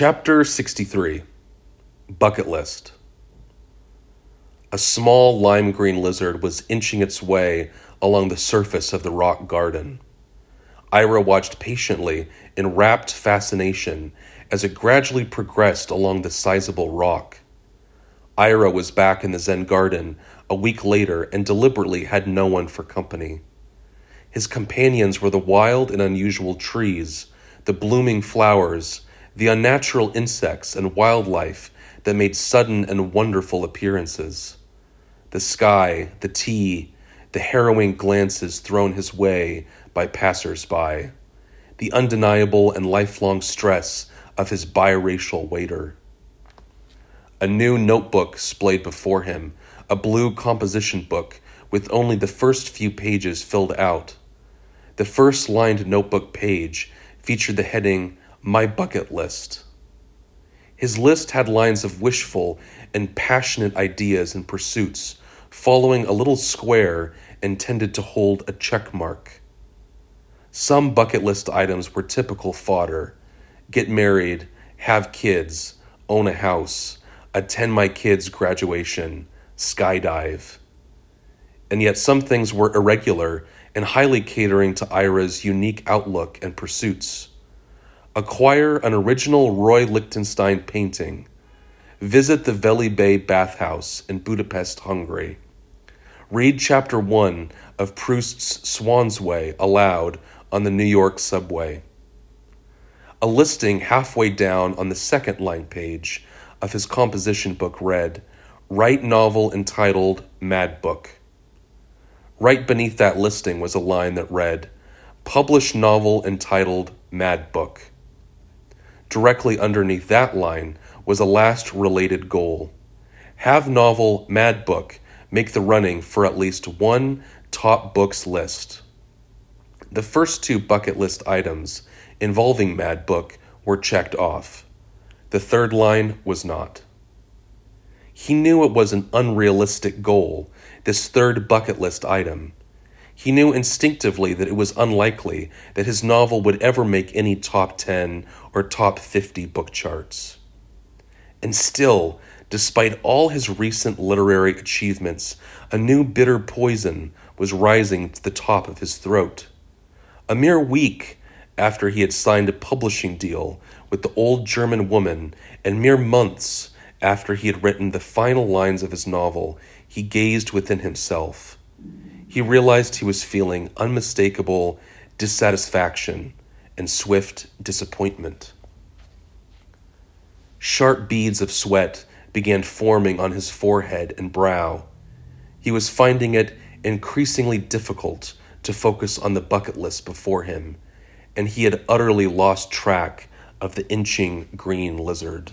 Chapter 63 Bucket List A small lime green lizard was inching its way along the surface of the rock garden. Ira watched patiently in rapt fascination as it gradually progressed along the sizable rock. Ira was back in the Zen garden a week later and deliberately had no one for company. His companions were the wild and unusual trees, the blooming flowers, the unnatural insects and wildlife that made sudden and wonderful appearances. The sky, the tea, the harrowing glances thrown his way by passers by, the undeniable and lifelong stress of his biracial waiter. A new notebook splayed before him, a blue composition book with only the first few pages filled out. The first lined notebook page featured the heading My Bucket List. His list had lines of wishful and passionate ideas and pursuits, following a little square intended to hold a check mark. Some bucket list items were typical fodder get married, have kids, own a house, attend my kids' graduation, skydive. And yet some things were irregular and highly catering to Ira's unique outlook and pursuits. Acquire an original Roy Lichtenstein painting. Visit the Veli Bey bathhouse in Budapest, Hungary. Read chapter 1 of Proust's Swann's Way aloud on the New York subway. A listing halfway down on the second line page of his composition book read, Write novel entitled Mad Book. Right beneath that listing was a line that read, Publish novel entitled Mad Book. Directly underneath that line was a last related goal. Have novel Mad Book make the running for at least one top books list. The first two bucket list items involving Mad Book were checked off. The third line was not. He knew it was an unrealistic goal, this third bucket list item. He knew instinctively that it was unlikely that his novel would ever make any top 10 or top 50 book charts. And still, despite all his recent literary achievements, a new bitter poison was rising to the top of his throat. A mere week after he had signed a publishing deal with the old German woman, and mere months after he had written the final lines of his novel, he gazed within himself. He realized he was feeling unmistakable dissatisfaction and swift disappointment. Sharp beads of sweat began forming on his forehead and brow. He was finding it increasingly difficult to focus on the bucket list before him, and he had utterly lost track of the inching green lizard.